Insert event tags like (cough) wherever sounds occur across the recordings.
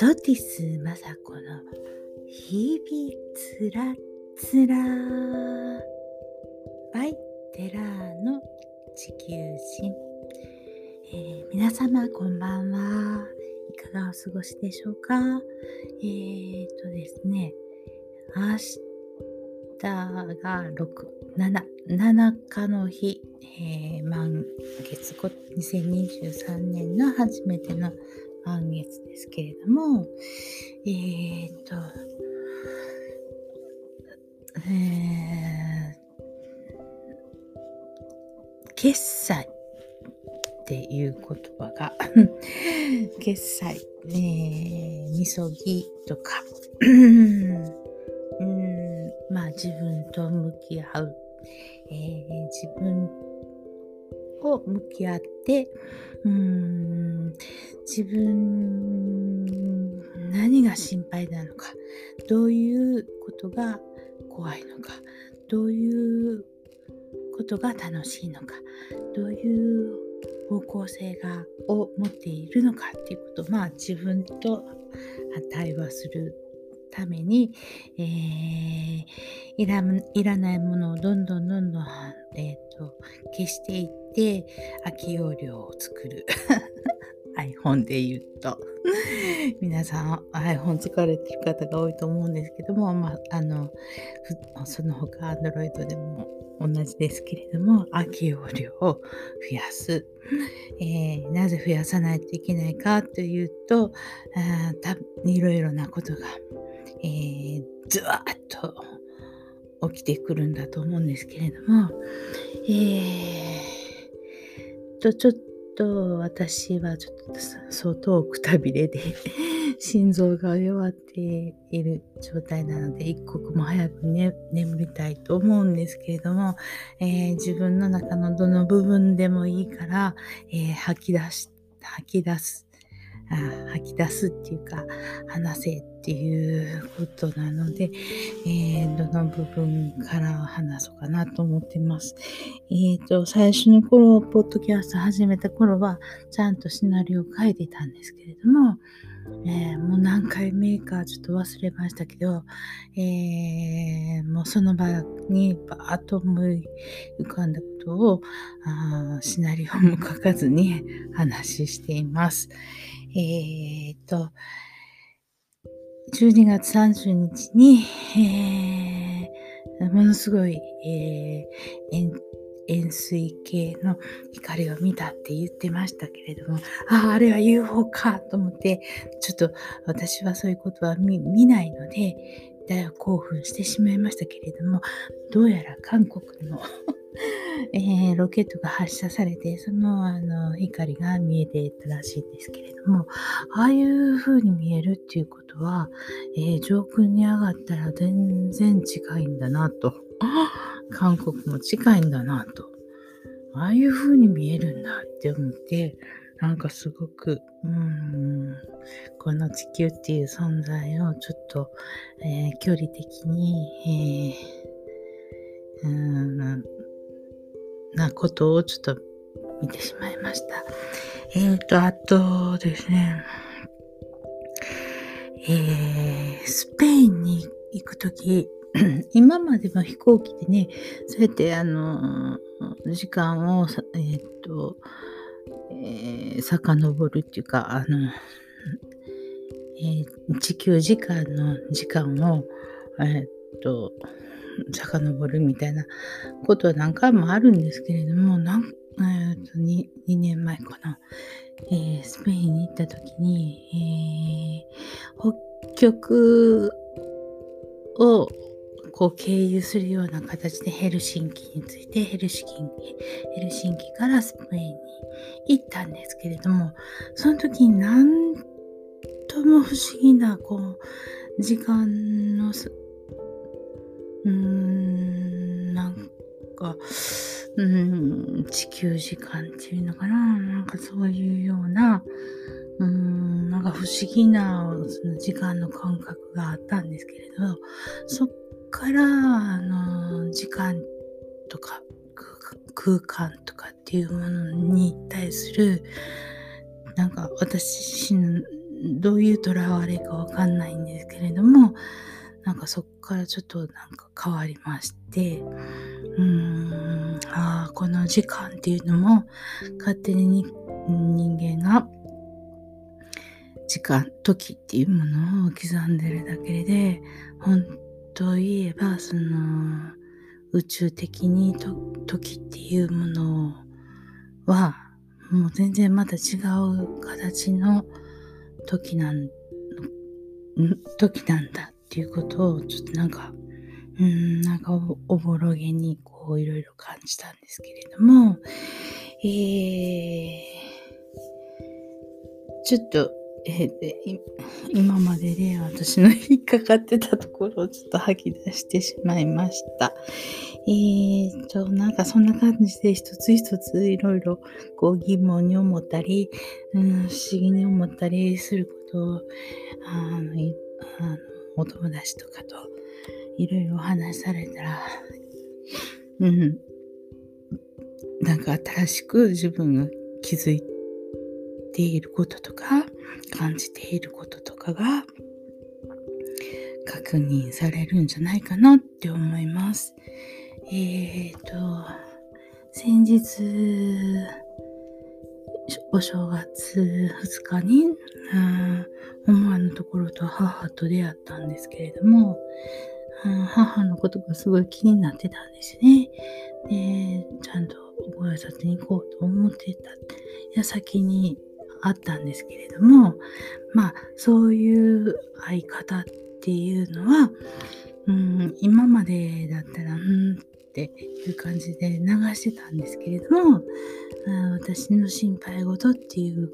ソティス雅子の日々つらつら。バイテラーの地球人、えー、皆様こんばんは。いかがお過ごしでしょうか？えー、っとですね。明日が6、7、7日の日、えー、満月後2023年の初めての満月ですけれども、えー、っと、えー、決済っていう言葉が (laughs) 決済、えー、みそぎとかうんまあ自分と向き合う、えー、自分を向き合って、うん、自分、何が心配なのか、どういうことが怖いのか、どういうことが楽しいのか、どういう方向性がを持っているのかっていうことまあ自分と対話するために、えー、いらいらないものをどんどんどんどん、えーと、消していって空き容量を作る。(laughs) iPhone で言うと。(laughs) 皆さん iPhone 使われてる方が多いと思うんですけども、まあ、あのその他 Android でも同じですけれども空き容量を増やす、えー、なぜ増やさないといけないかというとあいろいろなことがえー、ずわっと起きてくるんだと思うんですけれども、えー、と、ちょっと私はちょっと相当くたびれで (laughs) 心臓が弱っている状態なので、一刻も早く、ね、眠りたいと思うんですけれども、えー、自分の中のどの部分でもいいから、えー、吐き出し、吐き出す吐き出すっていうか話せっていうことなので、えー、どの部分から話そうかなと思ってます。えっ、ー、と、最初の頃、ポッドキャスト始めた頃は、ちゃんとシナリオを書いてたんですけれども、えー、もう何回目かちょっと忘れましたけど、えー、もうその場にバーッと思い浮かんだことをあシナリオも書かずに話しています。えー、と、12月30日に、えー、ものすごい、えー、円錐形の光を見たって言ってましたけれども、ああ、あれは UFO かと思って、ちょっと私はそういうことは見ないので、大興奮してしまいましたけれども、どうやら韓国の (laughs) えー、ロケットが発射されて、そのあの光が見えていたらしいんですけれども、ああいう風に見えるっていうことは、えー、上空に上がったら全然近いんだなと。(gasps) 韓国も近いんだなと。ああいう風に見えるんだって思って、なんかすごく、うん、この地球っていう存在をちょっと、えー、距離的に、えー、うんなことをちょっと見てしまいました。えっ、ー、と、あとですね、えー、スペインに行くとき、(clears throat) 今までの飛行機でね、そうやってあの、時間を、えっ、ー、と、えー、遡るっていうか、あの、(laughs) えー、地球時間の時間を、えっ、と、遡るみたいなことは何回もあるんですけれども、なんえー、と 2, 2年前かな、えー、スペインに行った時に、えー、北極をこう経由するような形でヘルシンキについてヘルシンキヘルシンキからスペインに行ったんですけれどもその時になんとも不思議なこう時間のうーん、なんか、うん、地球時間っていうのかな、なんかそういうような、うん、なんか不思議なその時間の感覚があったんですけれど、そっから、あの、時間とか空間とかっていうものに対する、なんか私自身どういうとらわれかわかんないんですけれども、なんかそこからちょっとなんか変わりまして、うーん、ああ、この時間っていうのも勝手に人間が時間、時っていうものを刻んでるだけで、本当言えば、その、宇宙的に時っていうものは、もう全然また違う形の時なん、時なんだっていうことを、ちょっとなんか、うん、なんかおぼろげにこういろいろ感じたんですけれども、えー、ちょっと、えー、今までで私の引っかかってたところをちょっと吐き出してしまいました。えーと、なんかそんな感じで一つ一ついろいろこう疑問に思ったり、うん、不思議に思ったりすることを、あの、あのお友達とかといろいろお話しされたら、うん、なんか新しく自分が気づいていることとか、感じていることとかが確認されるんじゃないかなって思います。えっ、ー、と、先日、お正月2日に、思わぬところと母と出会ったんですけれども、母のことがすごい気になってたんですね。で、ちゃんとご挨拶に行こうと思ってた矢先にあったんですけれども、まあ、そういう相方っていうのは、うん、今までだったら、うんっていう感じで流してたんですけれども、私の心配事っていう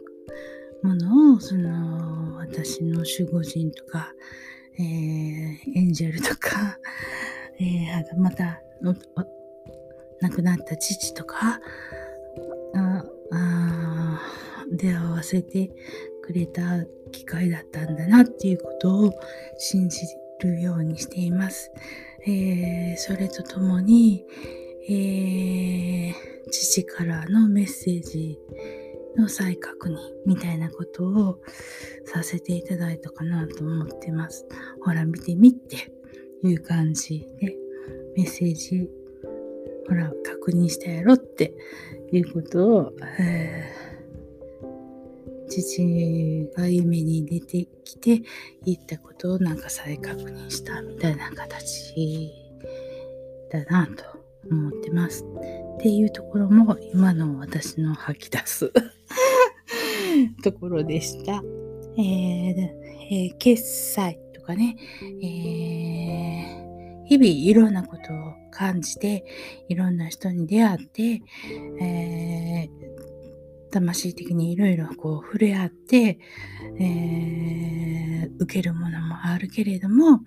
ものを、その、私の守護神とか、えー、エンジェルとか、(laughs) えー、また、亡くなった父とか、ああ出会わせてくれた機会だったんだなっていうことを信じるようにしています。えー、それとともに、えー、父からのメッセージの再確認みたいなことをさせていただいたかなと思ってます。ほら見てみっていう感じでメッセージほら確認したやろっていうことを、えー、父が夢に出てきて言ったことをなんか再確認したみたいな形だなと思ってます。っていうところも今の私の吐き出す (laughs) ところでした。えーえー、決済とかね、えー、日々いろんなことを感じて、いろんな人に出会って、えー、魂的にいろいろこう触れ合って、えー、受けるものもあるけれども、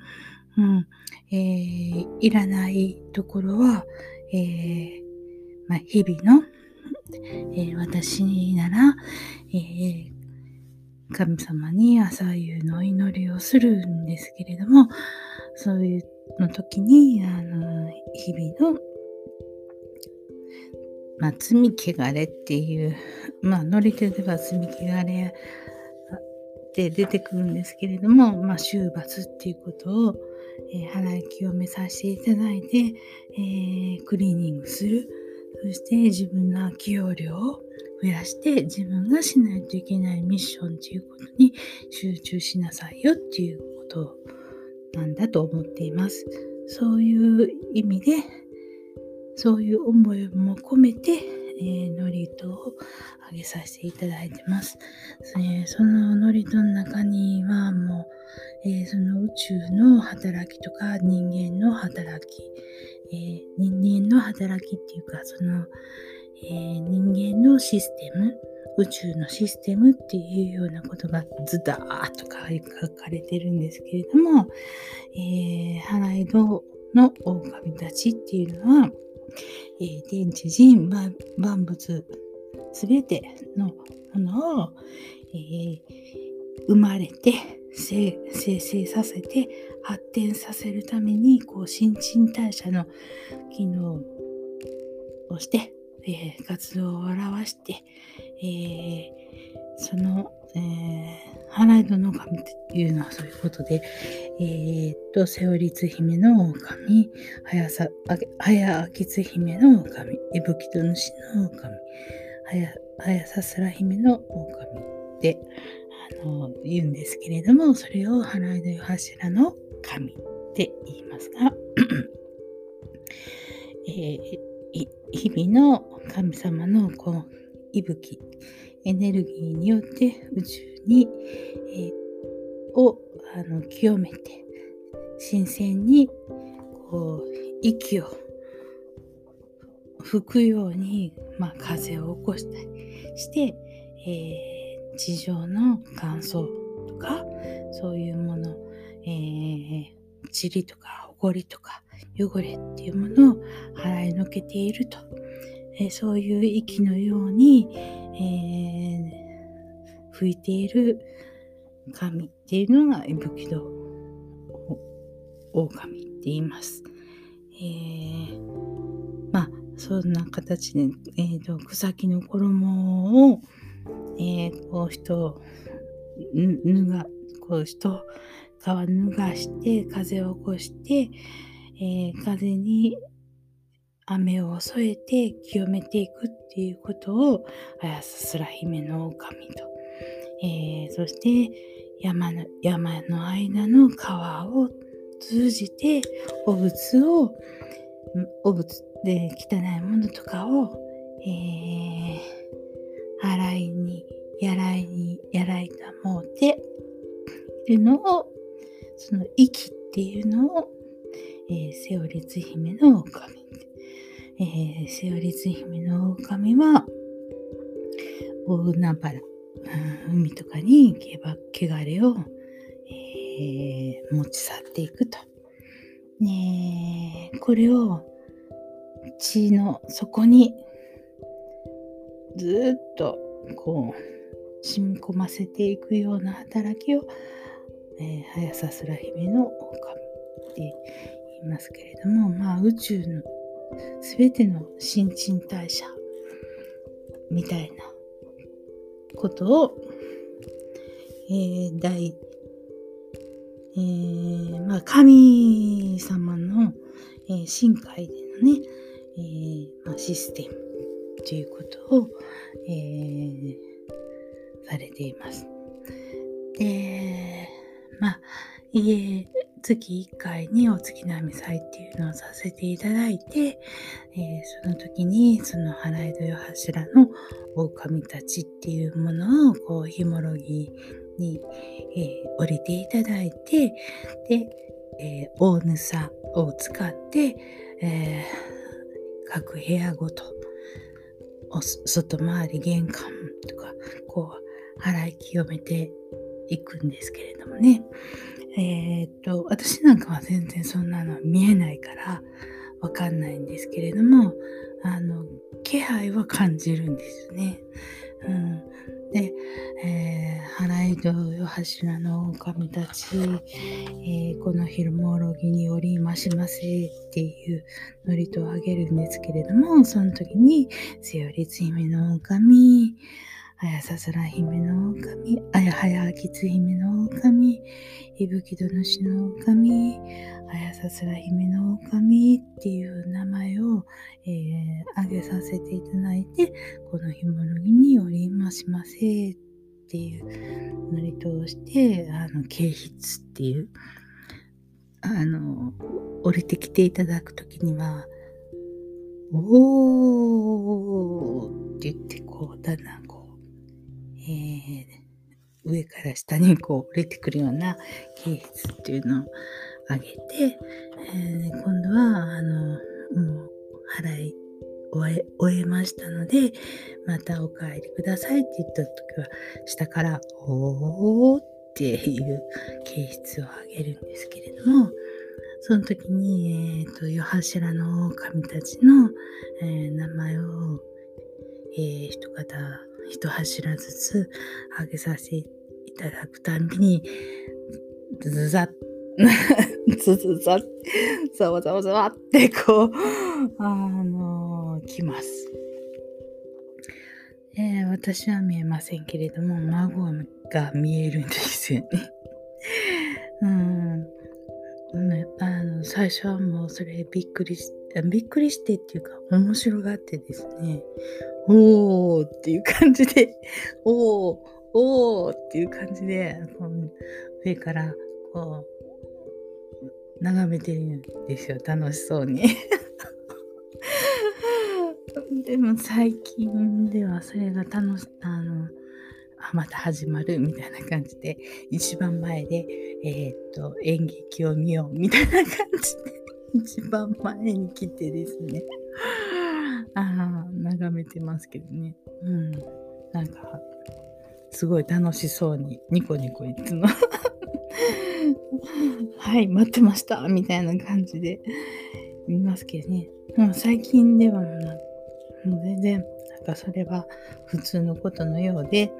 うんえー、いらないところは、えーまあ、日々の、えー、私なら、えー、神様に朝夕の祈りをするんですけれども、そういうの時に、あの、日々の、まあ、罪汚れっていう、まあ、乗り手では罪汚れって出てくるんですけれども、まあ、終罰っていうことを、えー、払い清めさせていただいて、えー、クリーニングする。そして自分の起用量を増やして自分がしないといけないミッションっていうことに集中しなさいよっていうことなんだと思っています。そういう意味で、そういう思いも込めて、えー、ノリトをあげさせていただいてます。えー、そのノリトの中にはもう、えー、その宇宙の働きとか人間の働き、え、人間の働きっていうか、その、え、人間のシステム、宇宙のシステムっていうようなことがズダーとか書かれてるんですけれども、えー、払い戸の狼たちっていうのは、えー、天地人万物すべてのものを、えー、生まれて生成させて発展させるためにこう新陳代謝の機能をして、えー、活動を表して、えー、そのえー、花江戸の神っていうのはそういうことで、えー、っと、瀬尾律姫の神、早さ、早明津姫の神、伊吹と主の神、早、早さすら姫の狼ってあの言うんですけれども、それを花江戸柱の神って言いますが、えー、日々の神様のこう息吹エネルギーによって宇宙に、えー、をあの清めて新鮮にこう息を吹くように、まあ、風を起こしたりして、えー、地上の乾燥とかそういうもの、えー、塵とか埃とか汚れっていうものを払いのけていると、えー、そういう息のように、えー、吹いている神っていうのが伊吹戸狼って言います。えー、まあそんな形で、えーと、草木の衣を、えー、こう人脱がこう人皮脱がして風を起こして、えー、風に雨を添えて清めていくっていうことを綾さすら姫の神と、えー、そして山の山の間の川を通じてお仏をお仏で汚いものとかを、えー、洗いにやらいにやらいたもうているのをその息っていうのをえー、セオリツ姫の狼。えー、セオリツ姫の狼は、大海原、海とかに汚れを、えー、持ち去っていくと。ね、これを血の底にずっとこう染み込ませていくような働きを、えー、早さすら姫の狼って言いますけれども、まあ、宇宙の全ての新陳代謝みたいなことを、えー、大、えー、まあ、神様の、えー、深海でのね、えーまあ、システムということを、えー、されています。で、まあ、家月1回にお月並み祭っていうのをさせていただいて、えー、その時にその払い戸よ柱の狼たちっていうものをこうひもろぎに、えー、降りていただいてで、えー、大ぬさを使って、えー、各部屋ごと外回り玄関とかこう払い清めていくんですけれどもね。えー、っと、私なんかは全然そんなの見えないからわかんないんですけれども、あの、気配は感じるんですね。うん。で、えー、払い戸よ柱の狼たち、えー、この昼もろぎによりましませっていう祝詞をあげるんですけれども、その時に、せよりつ姫の狼、あやさすら姫の狼、あやはやきつ姫の狼、いぶきどのしの狼、あやさすら姫の狼。っていう名前を、えー、挙げさせていただいて、このひものぎによりましませ。っていうのり通して、あの、啓筆っていう、あの、降りてきていただくときには、おーって言って、こう、だんだんえー、上から下にこう降りてくるような形質っていうのを上げて、えー、今度はあのもう払い終え終えましたのでまたお帰りくださいって言った時は下から「おー」っていう形質を上げるんですけれどもその時に、えーと、と夜柱の神たちの、えー、名前を、えー、一方一柱ずつ上げさせていただくたびに、ズズザッ、(laughs) ズズザッ、ざわざわざわってこう、あのー、来ます。えー、私は見えませんけれども、孫が見えるんですよね。(laughs) うん。ね、あの最初はもうそれびっくりしてびっくりしてっていうか面白がってですねおーっていう感じで (laughs) おーおーっていう感じで上からこう眺めてるんですよ楽しそうに。(laughs) でも最近ではそれが楽しあのあまた始まるみたいな感じで一番前で、えー、っと演劇を見ようみたいな感じで一番前に来てですね。あ (laughs) あ眺めてますけどね。うん。なんかすごい楽しそうにニコニコいつも。(laughs) はい待ってましたみたいな感じで見ますけどね。もう最近ではもう全然なんかそれは普通のことのようで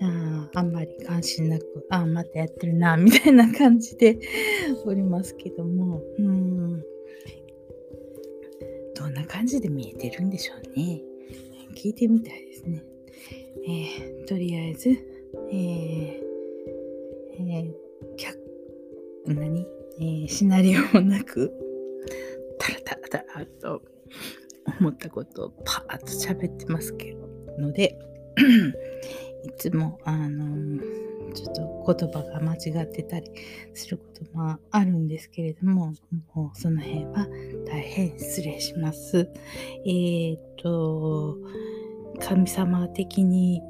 ああんまり関心なくああまたやってるなみたいな感じでおりますけども。うんどんな感じで見えてるんでしょうね。聞いてみたいですね、えー、とりあえずえー、えー、何、えー、シナリオもなくタラタラタラと思ったことをパーッと喋ってますけど。ので (clears throat) いつもあのちょっと言葉が間違ってたりすることもあるんですけれどももうその辺は大変失礼します。えっ、と神様的に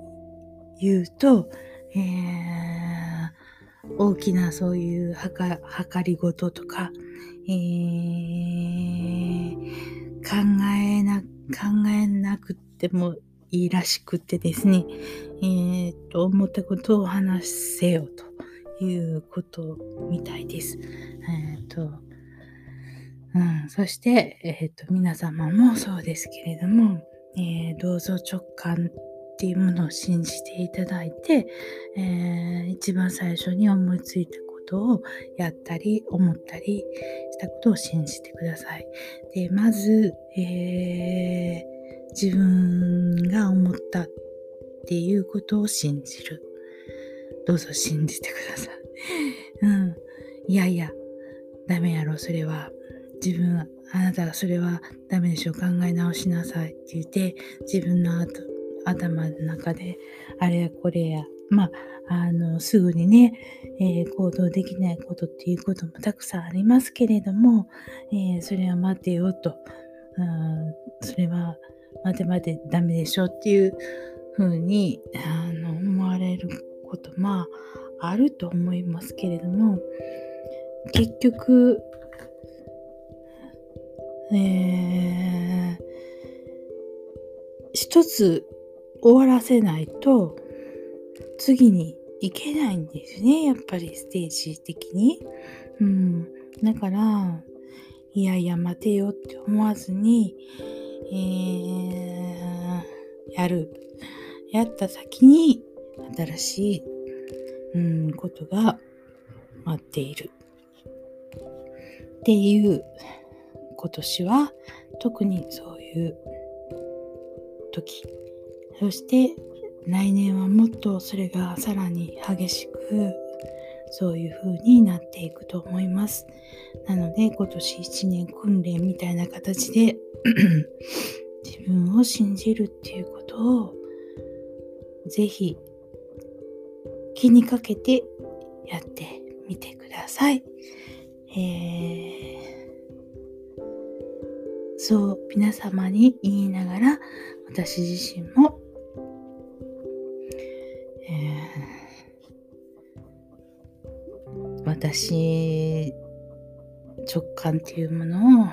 言うと、えー、大きなそういうはか計りごととか、えー考えな、考えなくてもいいらしくてですね、えー、と、思ったことを話せよということみたいです。えー、と、うん、そして、えー、と、皆様もそうですけれども、えー、どうぞ直感っていうものを信じていただいて、えー、一番最初に思いついたことをやったり思ったりしたことを信じてください。で、まず、えー、自分が思ったっていうことを信じる。どうぞ信じてください。(laughs) うん。いやいや、ダメやろ、それは。自分、あなたがそれはダメでしょ、考え直しなさいって言って、自分の頭の中で、あれやこれや、まあ、あの、すぐにね、えー、行動できないことっていうこともたくさんありますけれども、えー、それは待てよと、うん、それは待て待てダメでしょっていうふうにあの思われることまああると思いますけれども結局えー、一つ終わらせないと次にいけないんですね。やっぱりステージ的に。うん。だから、いやいや待てよって思わずに、えー、やる。やった先に新しい、うん、ことが待っている。っていう今年は特にそういう時そして来年はもっとそれがさらに激しくそういう風になっていくと思います。なので今年1年訓練みたいな形で (clears throat) 自分を信じるっていうことをぜひ気にかけてやってみてください。えー、そう皆様に言いながら私自身も私直感っていうものを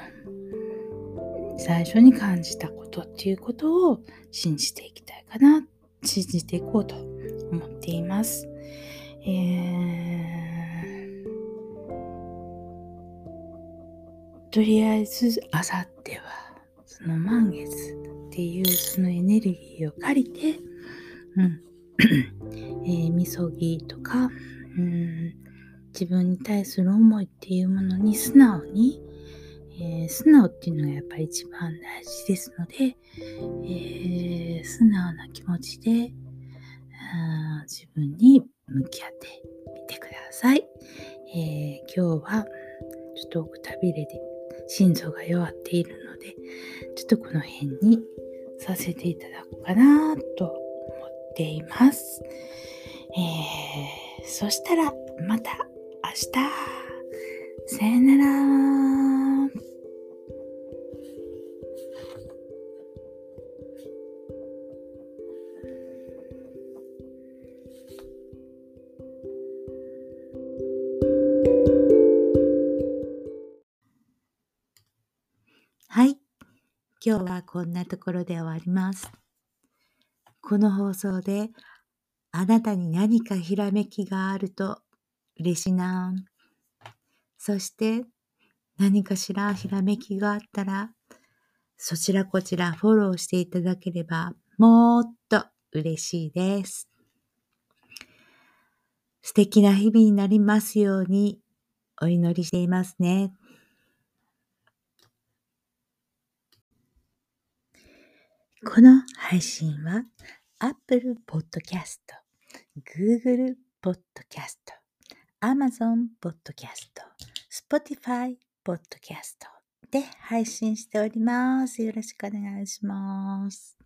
最初に感じたことっていうことを信じていきたいかな信じていこうと思っています。えー、とりあえずあさってはその満月っていうそのエネルギーを借りて、うん (clears throat) えー、みそぎとか、うん自分に対する思いっていうものに素直に、えー、素直っていうのがやっぱり一番大事ですので、えー、素直な気持ちで自分に向き合ってみてください。えー、今日はちょっとくたびれで心臓が弱っているので、ちょっとこの辺にさせていただこうかなと思っています。えー、そしたらまた日。さよなら。はい。今日はこんなところで終わります。この放送であなたに何かひらめきがあると嬉しいな。そして何かしらひらめきがあったら、そちらこちらフォローしていただければもっと嬉しいです。素敵な日々になりますようにお祈りしていますね。この配信は Apple Podcast、Google Podcast、Amazon Podcast、Spotify Podcast で配信しております。よろしくお願いします。